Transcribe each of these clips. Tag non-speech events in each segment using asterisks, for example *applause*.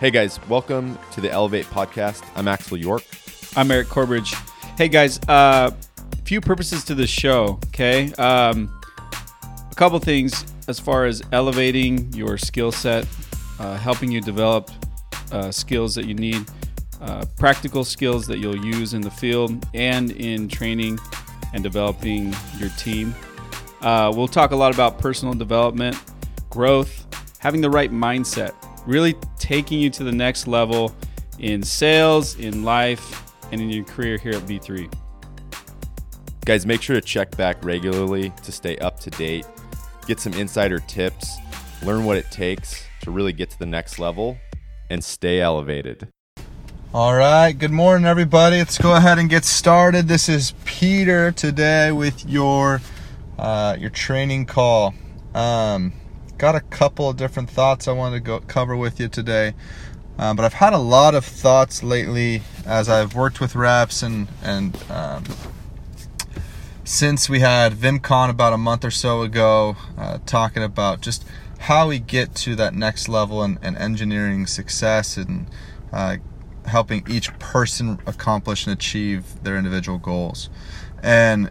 Hey guys, welcome to the Elevate podcast. I'm Axel York. I'm Eric Corbridge. Hey guys, uh, few purposes to this show. Okay, um, a couple things as far as elevating your skill set, uh, helping you develop uh, skills that you need, uh, practical skills that you'll use in the field and in training and developing your team. Uh, we'll talk a lot about personal development, growth, having the right mindset really taking you to the next level in sales, in life, and in your career here at V3. Guys, make sure to check back regularly to stay up to date, get some insider tips, learn what it takes to really get to the next level, and stay elevated. All right, good morning, everybody. Let's go ahead and get started. This is Peter today with your uh, your training call. Um, got a couple of different thoughts I want to go cover with you today. Um, but I've had a lot of thoughts lately as I've worked with reps and and um, since we had VimCon about a month or so ago, uh, talking about just how we get to that next level and, and engineering success and uh, helping each person accomplish and achieve their individual goals. And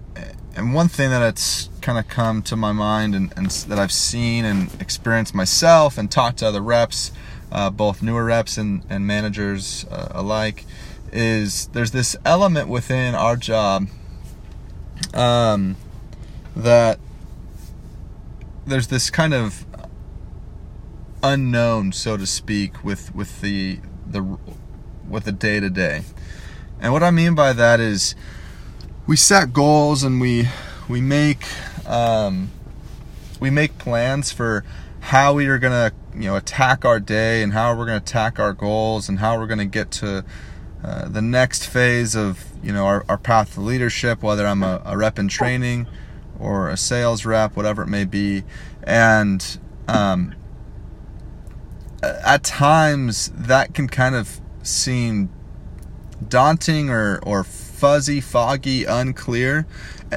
and one thing that it's kind of come to my mind and, and, that I've seen and experienced myself and talked to other reps, uh, both newer reps and, and managers uh, alike, is there's this element within our job um, that there's this kind of unknown, so to speak, with with the the with the day to day. And what I mean by that is we set goals and we we make um, we make plans for how we are gonna you know attack our day and how we're gonna attack our goals and how we're gonna get to uh, the next phase of you know our, our path to leadership whether i'm a, a, rep in training or a sales rep whatever it may be. And um, at times that can kind of seem daunting or or fuzzy, foggy, unclear.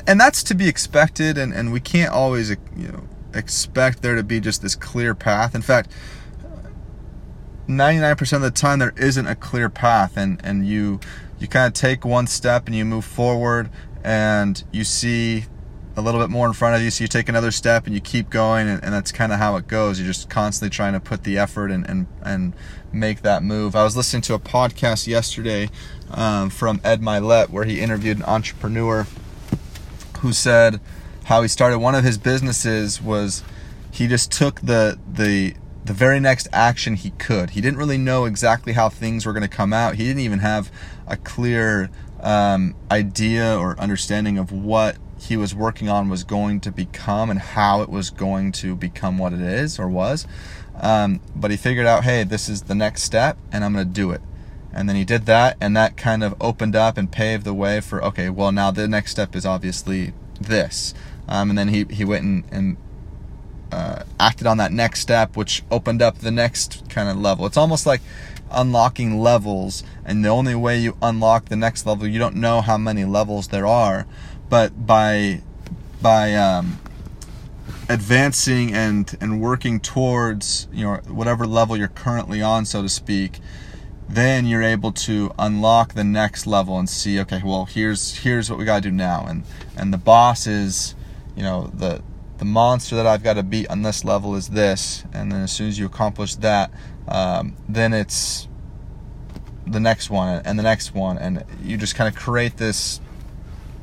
And that's to be expected and, and we can't always you know expect there to be just this clear path. In fact, 99% of the time there isn't a clear path and, and you you kind of take one step and you move forward and you see a little bit more in front of you so you take another step and you keep going and, and that's kind of how it goes. You're just constantly trying to put the effort and, and, and make that move. I was listening to a podcast yesterday um, from ed mylett where he interviewed an entrepreneur who said how he started one of his businesses was he just took the the the very next action he could. He didn't really know exactly how things were going to come out. He didn't even have a clear um, idea or understanding of what he was working on was going to become and how it was going to become what it is or was. Um, but he figured out, hey, this is the next step, and I'm going to do it. And then he did that, and that kind of opened up and paved the way for, okay, well, now the next step is obviously this. Um, and then he, he went and, and uh, acted on that next step, which opened up the next kind of level. It's almost like unlocking levels, and the only way you unlock the next level, you don't know how many levels there are, but by by um, advancing and and working towards you know whatever level you're currently on, so to speak, then you're able to unlock the next level and see okay well here's here's what we got to do now. And and the boss is you know the the monster that I've got to beat on this level is this. And then as soon as you accomplish that um, then it's the next one and the next one. And you just kind of create this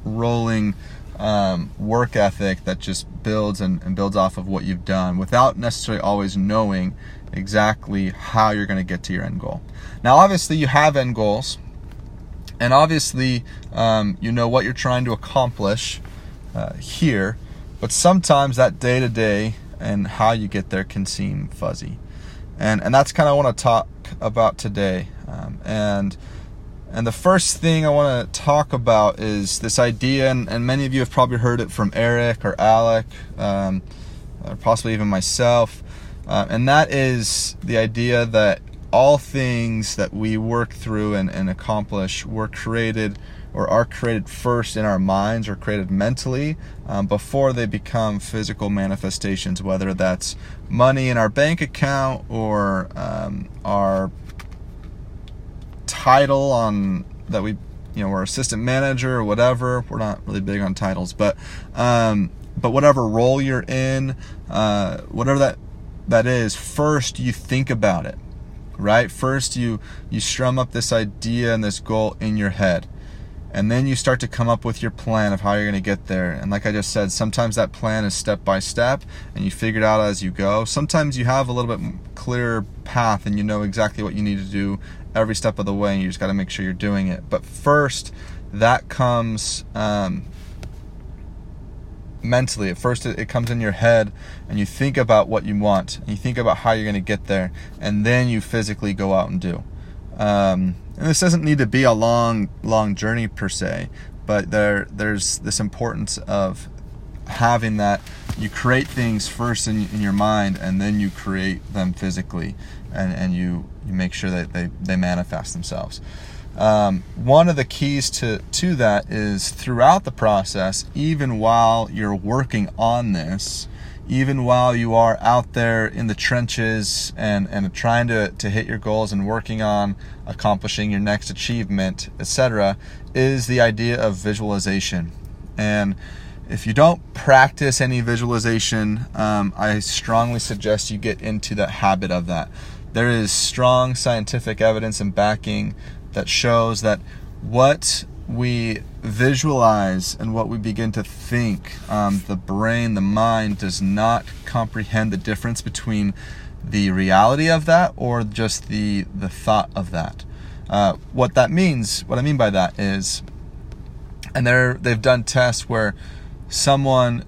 rolling um, work ethic that just builds and, and builds off of what you've done without necessarily always knowing exactly how you're going to get to your end goal. Now, obviously, you have end goals, and obviously, um, you know what you're trying to accomplish uh, here, but sometimes that day to day and how you get there can seem fuzzy. And, and that's kind of what I want to talk about today. Um, and and the first thing I want to talk about is this idea, and, and, many of you have probably heard it from Eric or Alec, um, or possibly even myself, uh, and that is the idea that all things that we work through and, and accomplish were created or are created first in our minds or created mentally um, before they become physical manifestations, whether that's money in our bank account or um, our title on that we you know we're assistant manager or whatever. We're not really big on titles but um, but whatever role you're in uh, whatever that that is first you think about it right? First you you strum up this idea and this goal in your head and then you start to come up with your plan of how you're going to get there. And like i just said sometimes that plan is step by step and you figure it out as you go. Sometimes you have a little bit clearer path and you know exactly what you need to do every step of the way and you just got to make sure you're doing it. But first that comes um, mentally. At first it, comes in your head and you think about what you want and you think about how you're going to get there and then you physically go out and do. Um, and this doesn't need to be a long, long journey per se, but there, there's this importance of having that. You create things first in, in your mind, and then you create them physically, and, and you, you make sure that they, they manifest themselves. Um, one of the keys to, to that is throughout the process, even while you're working on this, even while you are out there in the trenches and, and trying to, to hit your goals and working on accomplishing your next achievement, etc., is the idea of visualization. And if you don't practice any visualization, um, I strongly suggest you get into the habit of that. There is strong scientific evidence and backing that shows that what we visualize and what we begin to think, um, the brain, the mind does not comprehend the difference between the reality of that or just the the thought of that. Uh, what that means, what I mean by that is, and they're they've done tests where someone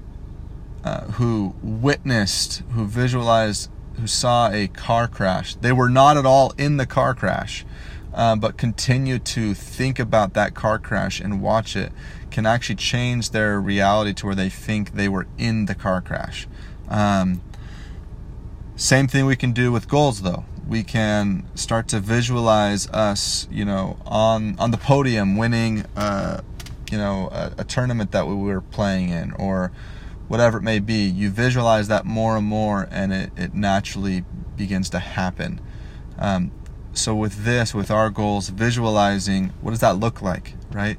uh, who witnessed, who visualized, who saw a car crash, they were not at all in the car crash uh, but continue to think about that car crash and watch it can actually change their reality to where they think they were in the car crash. Um, same thing we can do with goals, though. We can start to visualize us, you know, on on the podium, winning, uh, you know, a, a tournament that we were playing in, or whatever it may be. You visualize that more and more, and it, it naturally begins to happen. Um, so with this with our goals visualizing what does that look like right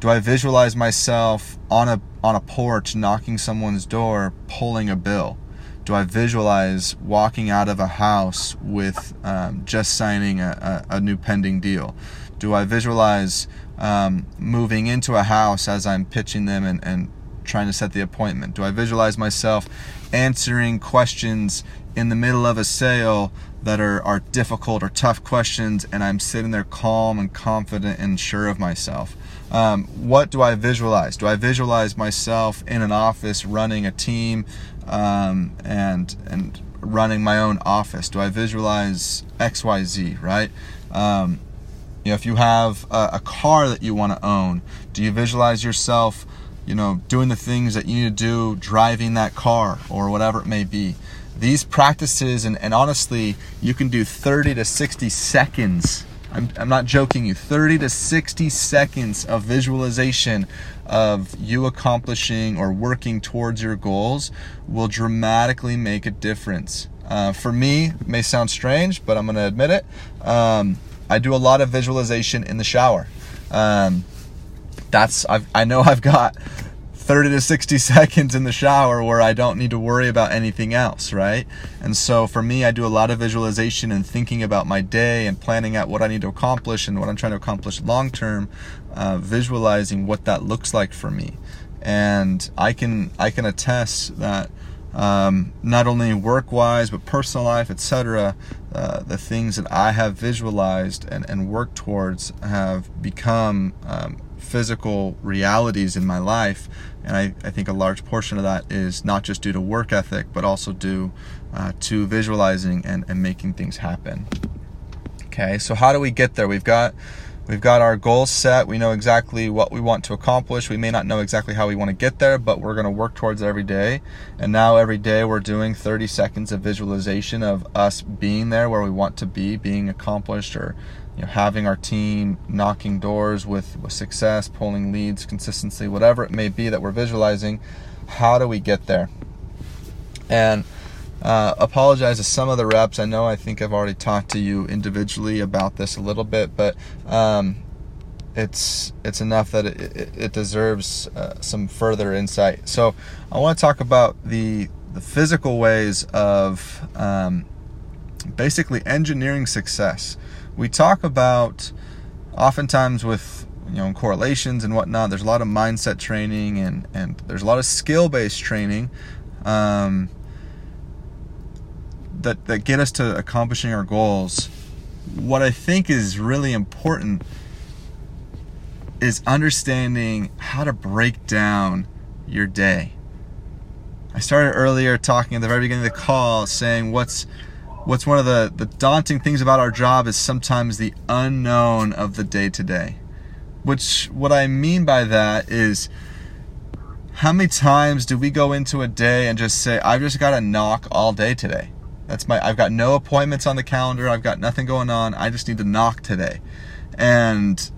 do i visualize myself on a on a porch knocking someone's door pulling a bill do i visualize walking out of a house with um, just signing a, a, a, new pending deal do i visualize um, moving into a house as i'm pitching them and, and trying to set the appointment do i visualize myself answering questions in the middle of a sale that are, are difficult or tough questions and I'm sitting there calm and confident and sure of myself. Um, what do I visualize? Do I visualize myself in an office running a team um, and and running my own office? Do I visualize X, Y, Z? Right? Um, you know, if you have a, a car that you want to own, do you visualize yourself, you know, doing the things that you need to do, driving that car or whatever it may be? these practices, and, and honestly, you can do 30 to 60 seconds. I'm, I'm not joking you, 30 to 60 seconds of visualization of you accomplishing or working towards your goals will dramatically make a difference. Uh, for me, may sound strange, but I'm going to admit it. Um, I do a lot of visualization in the shower. Um, that's I've, I know I've got 30 to 60 *laughs* seconds in the shower where I don't need to worry about anything else, right? And so for me, I do a lot of visualization and thinking about my day and planning out what I need to accomplish and what I'm trying to accomplish long term, uh, visualizing what that looks like for me. And I can I can attest that um, not only work wise but personal life, etc. Uh, the things that I have visualized and, and worked towards have become um, physical realities in my life. And I, I, think a large portion of that is not just due to work ethic, but also due uh, to visualizing and, and making things happen. Okay, so how do we get there? We've got we've got our goals set. We know exactly what we want to accomplish. We may not know exactly how we want to get there, but we're going to work towards it every day. And now every day we're doing 30 seconds of visualization of us being there where we want to be, being accomplished or you know, having our team knocking doors with, with success, pulling leads, consistency, whatever it may be that we're visualizing, how do we get there? And Uh, apologize to some of the reps. I know I think I've already talked to you individually about this a little bit, but um, it's it's enough that it, it, it deserves uh, some further insight. So I want to talk about the the physical ways of um, basically engineering success. We talk about oftentimes with you know correlations and whatnot. There's a lot of mindset training and and there's a lot of skill based training. Um, that, that get us to accomplishing our goals, what I think is really important is understanding how to break down your day. I started earlier talking at the very beginning of the call saying what's what's one of the, the daunting things about our job is sometimes the unknown of the day to day. Which what I mean by that is how many times do we go into a day and just say, I've just got to knock all day today? That's my I've got no appointments on the calendar. I've got nothing going on. I just need to knock today. And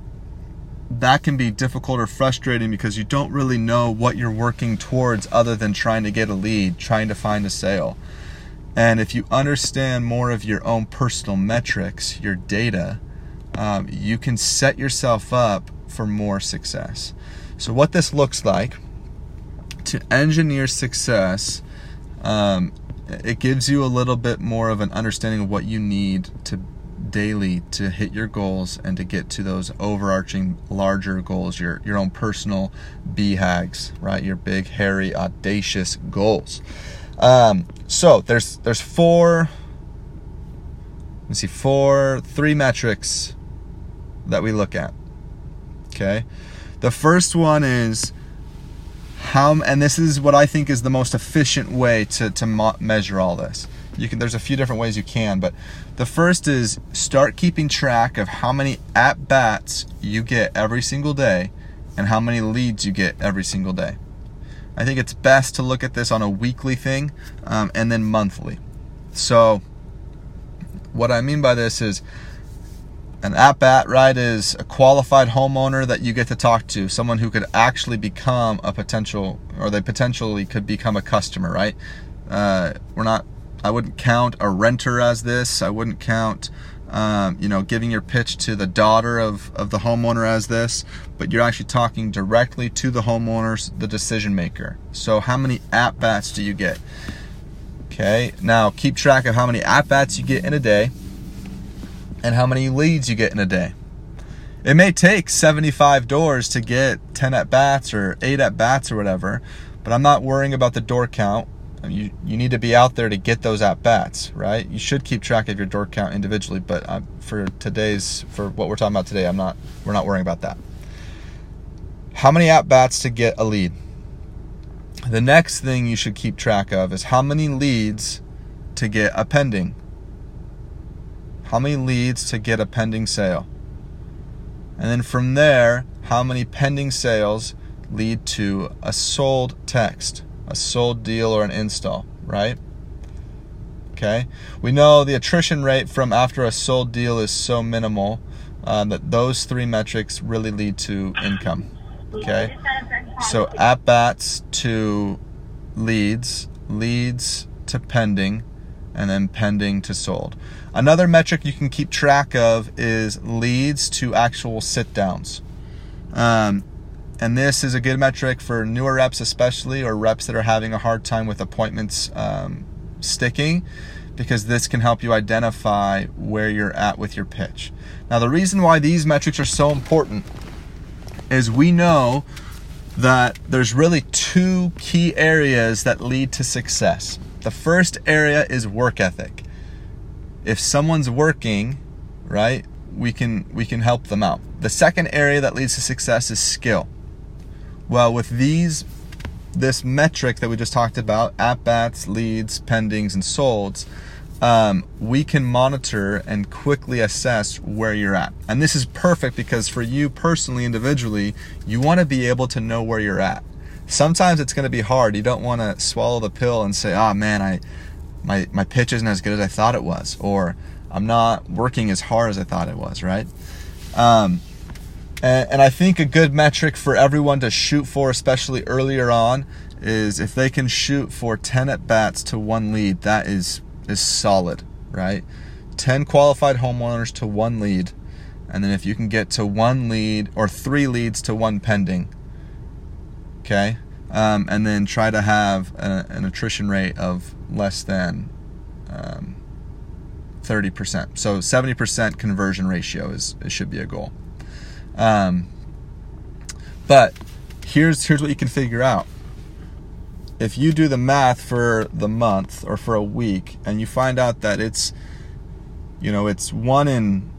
that can be difficult or frustrating because you don't really know what you're working towards other than trying to get a lead, trying to find a sale. And if you understand more of your own personal metrics, your data, um, you can set yourself up for more success. So, what this looks like to engineer success um, it gives you a little bit more of an understanding of what you need to daily to hit your goals and to get to those overarching larger goals your your own personal BHAGs right your big hairy audacious goals um, so there's there's four let's see four three metrics that we look at okay the first one is how and this is what I think is the most efficient way to to mo- measure all this. You can there's a few different ways you can, but the first is start keeping track of how many at bats you get every single day and how many leads you get every single day. I think it's best to look at this on a weekly thing um, and then monthly. So, what I mean by this is an at bat, right, is a qualified homeowner that you get to talk to, someone who could actually become a potential, or they potentially could become a customer, right? Uh, we're not, I wouldn't count a renter as this. I wouldn't count, um, you know, giving your pitch to the daughter of, of the homeowner as this, but you're actually talking directly to the homeowners, the decision maker. So, how many at bats do you get? Okay, now keep track of how many at bats you get in a day and how many leads you get in a day. It may take 75 doors to get 10 at bats or 8 at bats or whatever, but I'm not worrying about the door count. You, you need to be out there to get those at bats, right? You should keep track of your door count individually, but uh, for today's, for what we're talking about today, I'm not, we're not worrying about that. How many at bats to get a lead? The next thing you should keep track of is how many leads to get a pending how many leads to get a pending sale. And then from there, how many pending sales lead to a sold text, a sold deal, or an install, right? Okay. We know the attrition rate from after a sold deal is so minimal uh, that those three metrics really lead to income. Okay. So at bats to leads, leads to pending, and then pending to sold. Another metric you can keep track of is leads to actual sit downs. Um, and this is a good metric for newer reps, especially, or reps that are having a hard time with appointments um, sticking, because this can help you identify where you're at with your pitch. Now, the reason why these metrics are so important is we know that there's really two key areas that lead to success. The first area is work ethic if someone's working, right, we can we can help them out. The second area that leads to success is skill. Well, with these this metric that we just talked about, at bats, leads, pendings, and solds, um, we can monitor and quickly assess where you're at. And this is perfect because for you personally, individually, you want to be able to know where you're at. Sometimes it's going to be hard. You don't want to swallow the pill and say, "Oh man, I my my pitch isn't as good as I thought it was, or I'm not working as hard as I thought it was, right? Um, and, and I think a good metric for everyone to shoot for, especially earlier on, is if they can shoot for 10 at bats to one lead, that is is solid, right? 10 qualified homeowners to one lead. And then if you can get to one lead or three leads to one pending, okay? Um, and then try to have a, an attrition rate of less than um, 30%. So 70% conversion ratio is should be a goal. Um, but here's here's what you can figure out. If you do the math for the month or for a week and you find out that it's you know, it's one in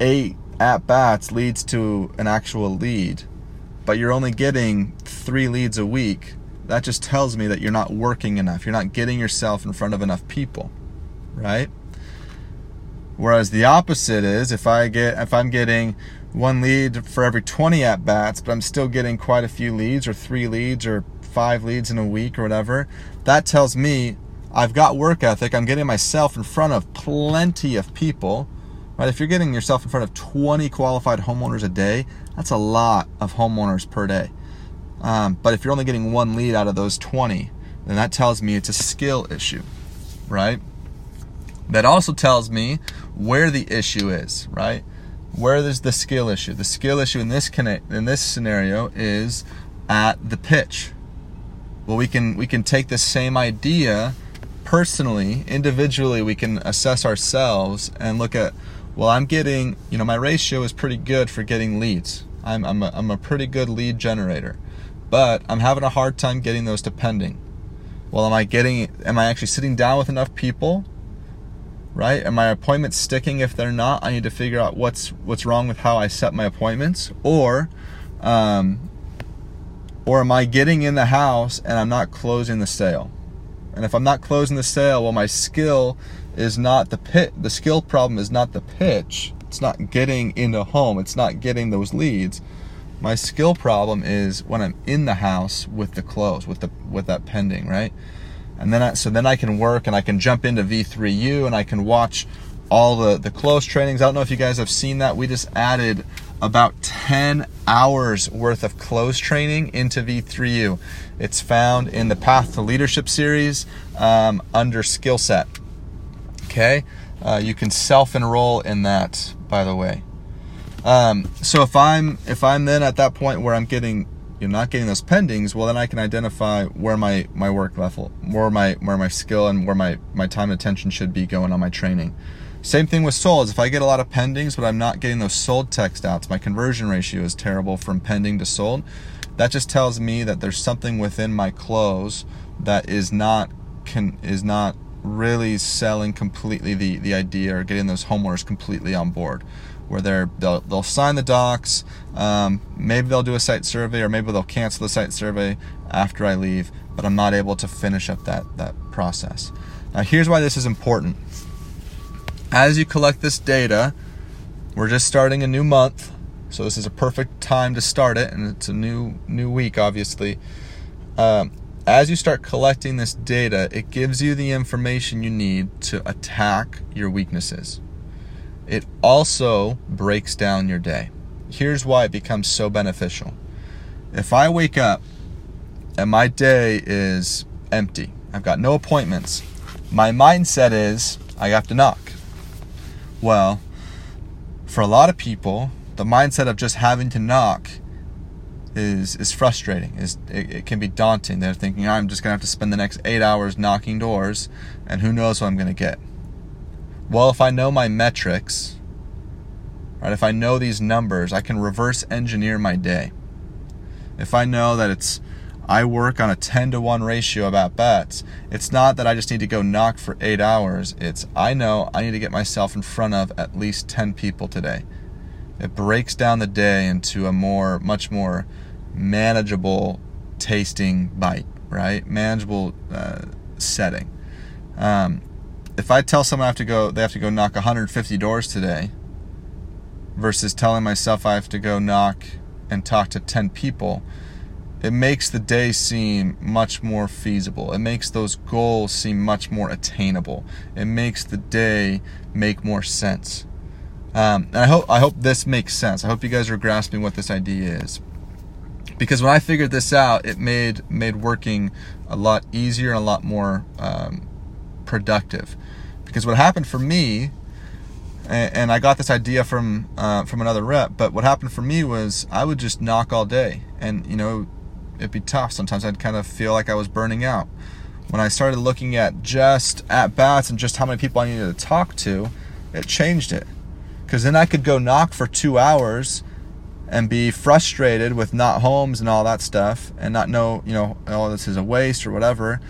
8 at bats leads to an actual lead, but you're only getting 3 leads a week, that just tells me that you're not working enough. You're not getting yourself in front of enough people, right? Whereas the opposite is if I get if I'm getting one lead for every 20 at bats, but I'm still getting quite a few leads or three leads or five leads in a week or whatever, that tells me I've got work ethic. I'm getting myself in front of plenty of people. Right? If you're getting yourself in front of 20 qualified homeowners a day, that's a lot of homeowners per day. Um, but if you're only getting one lead out of those 20, then that tells me it's a skill issue, right? That also tells me where the issue is, right? Where is the skill issue? The skill issue in this connect, in this scenario is at the pitch. Well, we can we can take the same idea personally, individually. We can assess ourselves and look at. Well, I'm getting you know my ratio is pretty good for getting leads. I'm I'm a, I'm a pretty good lead generator, but I'm having a hard time getting those to pending. Well, am I getting? Am I actually sitting down with enough people right? Are my appointments sticking? If they're not, I need to figure out what's what's wrong with how I set my appointments, or, um, or am I getting in the house and I'm not closing the sale? And if I'm not closing the sale, well, my skill is not the pit. The skill problem is not the pitch. It's not getting into home. It's not getting those leads. My skill problem is when I'm in the house with the close, with the with that pending, right? And then I, so then I can work and I can jump into V3U and I can watch all the the close trainings. I don't know if you guys have seen that. We just added about 10 hours worth of close training into V3U. It's found in the Path to Leadership series um, under skill set. Okay, uh, you can self-enroll in that, by the way. Um, so if I'm if I'm then at that point where I'm getting you're not getting those pendings, well then I can identify where my my work level, where my where my skill and where my my time and attention should be going on my training. Same thing with solds. If I get a lot of pendings, but I'm not getting those sold text outs, my conversion ratio is terrible from pending to sold. That just tells me that there's something within my close that is not can is not really selling completely the the idea or getting those homeowners completely on board where they're they'll, they'll sign the docs. Um, maybe they'll do a site survey or maybe they'll cancel the site survey after i leave but i'm not able to finish up that that process. Now here's why this is important. As you collect this data we're just starting a new month so this is a perfect time to start it and it's a new new week obviously. Um, as you start collecting this data it gives you the information you need to attack your weaknesses it also breaks down your day. Here's why it becomes so beneficial. If I wake up and my day is empty, I've got no appointments, my mindset is I have to knock. Well, for a lot of people, the mindset of just having to knock is is frustrating. Is it, it, can be daunting. They're thinking I'm just gonna have to spend the next eight hours knocking doors, and who knows what I'm gonna get. Well, if I know my metrics, right, if I know these numbers, I can reverse engineer my day. If I know that it's I work on a 10 to 1 ratio at bats. It's not that I just need to go knock for eight hours. It's I know I need to get myself in front of at least 10 people today. It breaks down the day into a more, much more manageable tasting bite, right? Manageable uh, setting. Um, if I tell someone I have to go, they have to go knock 150 doors today, versus telling myself I have to go knock and talk to 10 people, it makes the day seem much more feasible. It makes those goals seem much more attainable. It makes the day make more sense. Um, and I hope I hope this makes sense. I hope you guys are grasping what this idea is. because when I figured this out, it made made working a lot easier and a lot more um, productive. Because what happened for me, and, and I got this idea from uh, from another rep, but what happened for me was I would just knock all day, and you know, it'd be tough. Sometimes I'd kind of feel like I was burning out. When I started looking at just at bats and just how many people I needed to talk to, it changed it. Because then I could go knock for two hours and be frustrated with not homes and all that stuff and not know, you know, oh, this is a waste or whatever.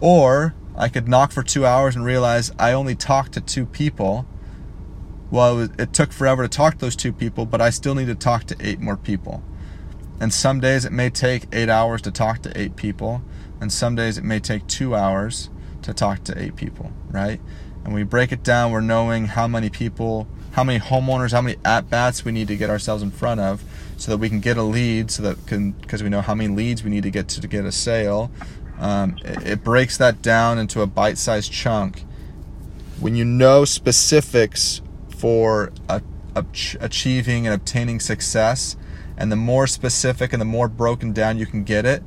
Or I could knock for two hours and realize I only talked to two people. Well, it, was, it took forever to talk to those two people, but I still need to talk to eight more people. And some days it may take eight hours to talk to eight people, and some days it may take two hours to talk to eight people, right? And we break it down, we're knowing how many people how many homeowners, how many at bats we need to get ourselves in front of, so that we can get a lead, so that can because we know how many leads we need to get to, to get a sale. Um, it, it breaks that down into a bite-sized chunk. When you know specifics for a, a, achieving and obtaining success, and the more specific and the more broken down you can get it,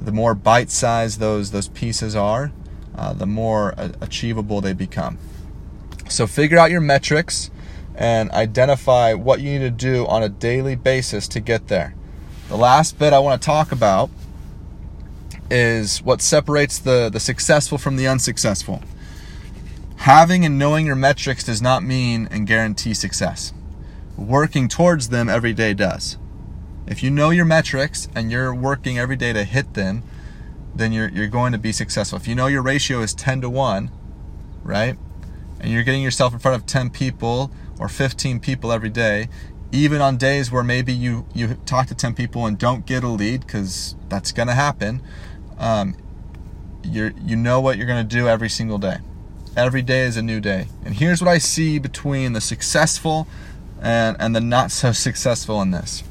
the more bite-sized those those pieces are, uh, the more uh, achievable they become. So figure out your metrics and identify what you need to do on a daily basis to get there. The last bit I want to talk about is what separates the, the successful from the unsuccessful. Having and knowing your metrics does not mean and guarantee success. Working towards them every day does. If you know your metrics and you're working every day to hit them, then you're, you're going to be successful. If you know your ratio is 10 to 1, right? and you're getting yourself in front of 10 people or 15 people every day, even on days where maybe you, you talk to 10 people and don't get a lead, because that's going to happen, um, you you know what you're going to do every single day. Every day is a new day. And here's what I see between the successful and, and the not so successful in this.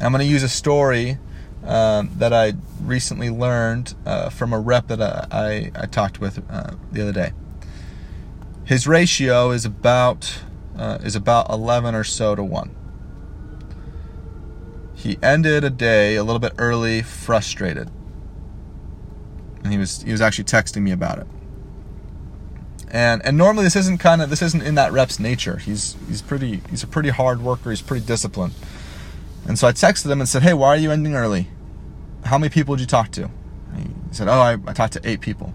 I'm going to use a story um, that I recently learned uh, from a rep that I, I, I talked with uh, the other day. His ratio is about uh, is about 11 or so to 1. He ended a day a little bit early, frustrated. And he was he was actually texting me about it. And and normally this isn't kind of this isn't in that rep's nature. He's he's pretty he's a pretty hard worker, he's pretty disciplined. And so I texted him and said, "Hey, why are you ending early? How many people did you talk to?" he said, "Oh, I, I talked to 8 people."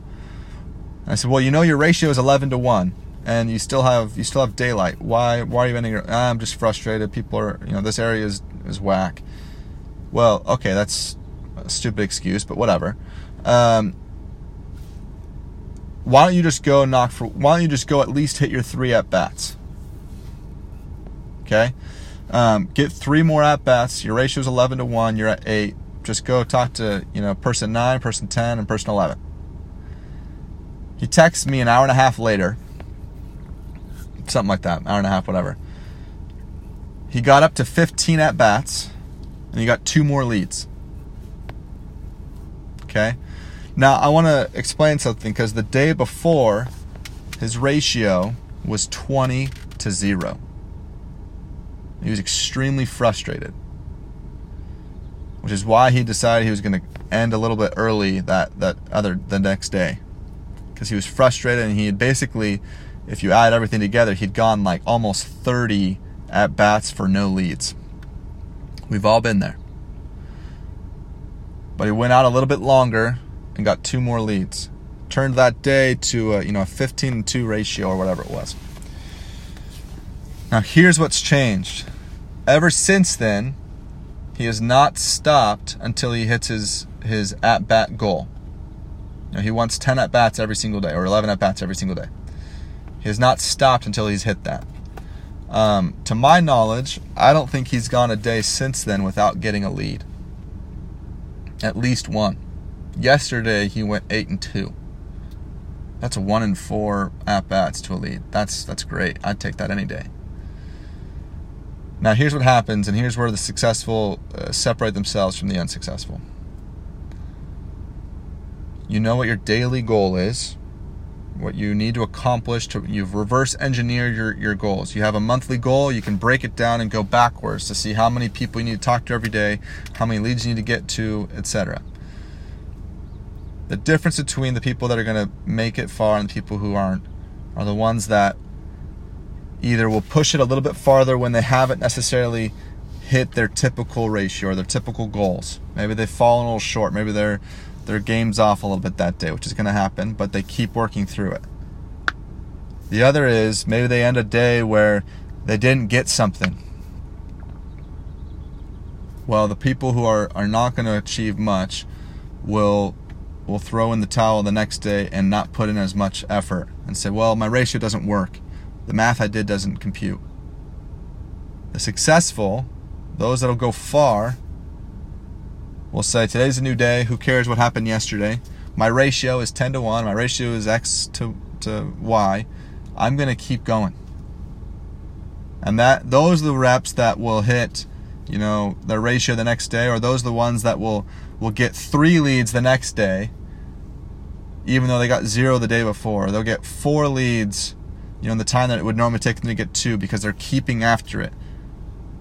I said, well, you know your ratio is 11 to 1 and you still have you still have daylight. Why why are you ending? Ah, I'm just frustrated. People are you know this area is is whack. Well, okay, that's a stupid excuse, but whatever. Um, why don't you just go knock for? Why don't you just go at least hit your three at bats? Okay, um, get three more at bats. Your ratio is 11 to one. You're at eight. Just go talk to you know person nine, person 10, and person 11. He texts me an hour and a half later, something like that, hour and a half, whatever. He got up to 15 at bats, and you got two more leads. Okay? Now, I want to explain something because the day before, his ratio was 20 to 0. He was extremely frustrated, which is why he decided he was going to end a little bit early that, that other the next day because he was frustrated and he had basically, if you add everything together, he'd gone like almost 30 at bats for no leads. We've all been there. But he went out a little bit longer and got two more leads. Turned that day to a, you know a 15 2 ratio or whatever it was. Now here's what's changed. Ever since then, he has not stopped until he hits his his at bat goal. He wants 10 at bats every single day or 11 at bats every single day. He has not stopped until he's hit that. Um, to my knowledge, I don't think he's gone a day since then without getting a lead. At least one. Yesterday he went eight and two. That's a one in four at bats to a lead. That's that's great. I'd take that any day. Now here's what happens, and here's where the successful uh, separate themselves from the unsuccessful. You know what your daily goal is. What you need to accomplish to you've reverse engineered your, your goals you have a monthly goal you can break it down and go backwards to see how many people you need to talk to every day how many leads you need to get to etc the difference between the people that are going to make it far and the people who aren't are the ones that either will push it a little bit farther when they haven't necessarily hit their typical ratio or their typical goals. Maybe they've fallen a little short. Maybe their their game's off a little bit that day, which is going to happen, but they keep working through it. The other is maybe they end a day where they didn't get something. Well, the people who are, are not going to achieve much will will throw in the towel the next day and not put in as much effort and say, "Well, my ratio doesn't work. The math I did doesn't compute." The successful those that'll go far will say, Today's a new day. Who cares what happened yesterday? My ratio is 10 to 1. My ratio is X to, to Y. I'm going to keep going. And that those are the reps that will hit, you know, their ratio the next day, or those are the ones that will will get three leads the next day, even though they got zero the day before. They'll get four leads, you know, in the time that it would normally take them to get two because they're keeping after it.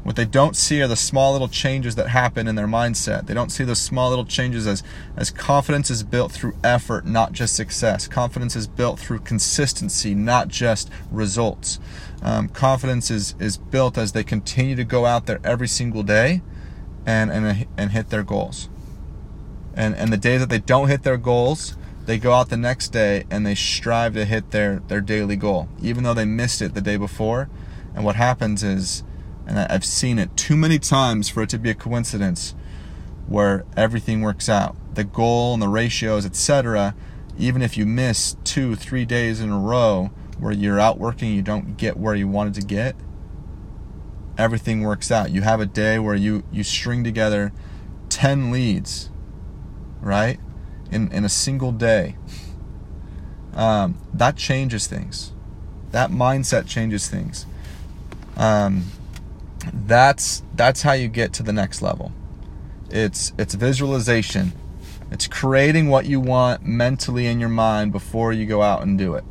What they don't see are the small little changes that happen in their mindset. They don't see those small little changes as, as confidence is built through effort, not just success. Confidence is built through consistency, not just results. Um, confidence is, is built as they continue to go out there every single day and, and, and hit their goals. And, and the days that they don't hit their goals, they go out the next day and they strive to hit their, their daily goal, even though they missed it the day before. And what happens is, and I've seen it too many times for it to be a coincidence where everything works out. The goal and the ratios, etc. Even if you miss two, three days in a row where you're out working, you don't get where you wanted to get, everything works out. You have a day where you, you string together 10 leads, right? In, in a single day. Um, that changes things. That mindset changes things. Um, that's that's how you get to the next level. It's it's visualization. It's creating what you want mentally in your mind before you go out and do it.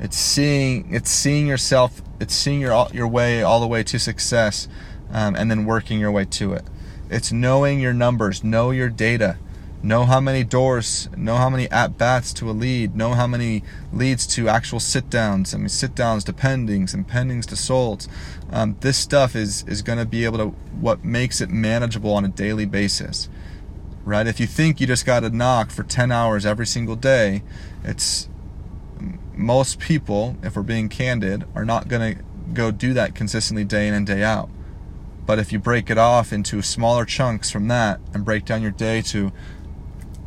It's seeing it's seeing yourself it's seeing your your way all the way to success um, and then working your way to it. It's knowing your numbers. Know your data know how many doors, know how many at bats to a lead, know how many leads to actual sit downs. I mean, sit downs to pendings and pendings to solds. Um, this stuff is is going to be able to what makes it manageable on a daily basis, right? If you think you just got to knock for 10 hours every single day, it's most people, if we're being candid, are not going to go do that consistently day in and day out. But if you break it off into smaller chunks from that and break down your day to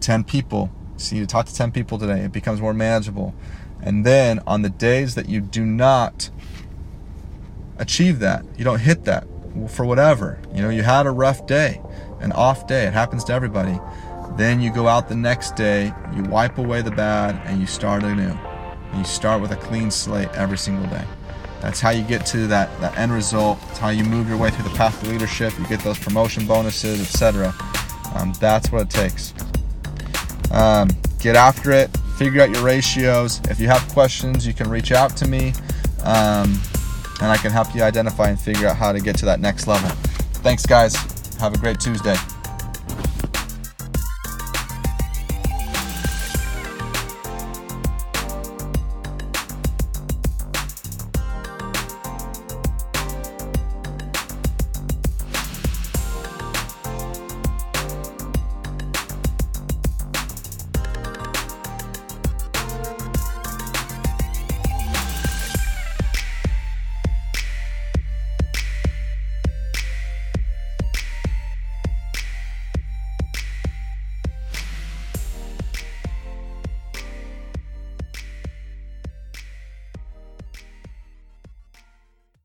10 people. So you talk to 10 people today. It becomes more manageable. And then on the days that you do not achieve that, you don't hit that for whatever, you know, you had a rough day, an off day, it happens to everybody. Then you go out the next day, you wipe away the bad, and you start anew. You start with a clean slate every single day. That's how you get to that, that end result. It's how you move your way through the path to leadership. You get those promotion bonuses, etc. Um, that's what it takes. Um, get after it, figure out your ratios. If you have questions, you can reach out to me, um, and I can help you identify and figure out how to get to that next level. Thanks, guys. Have a great Tuesday.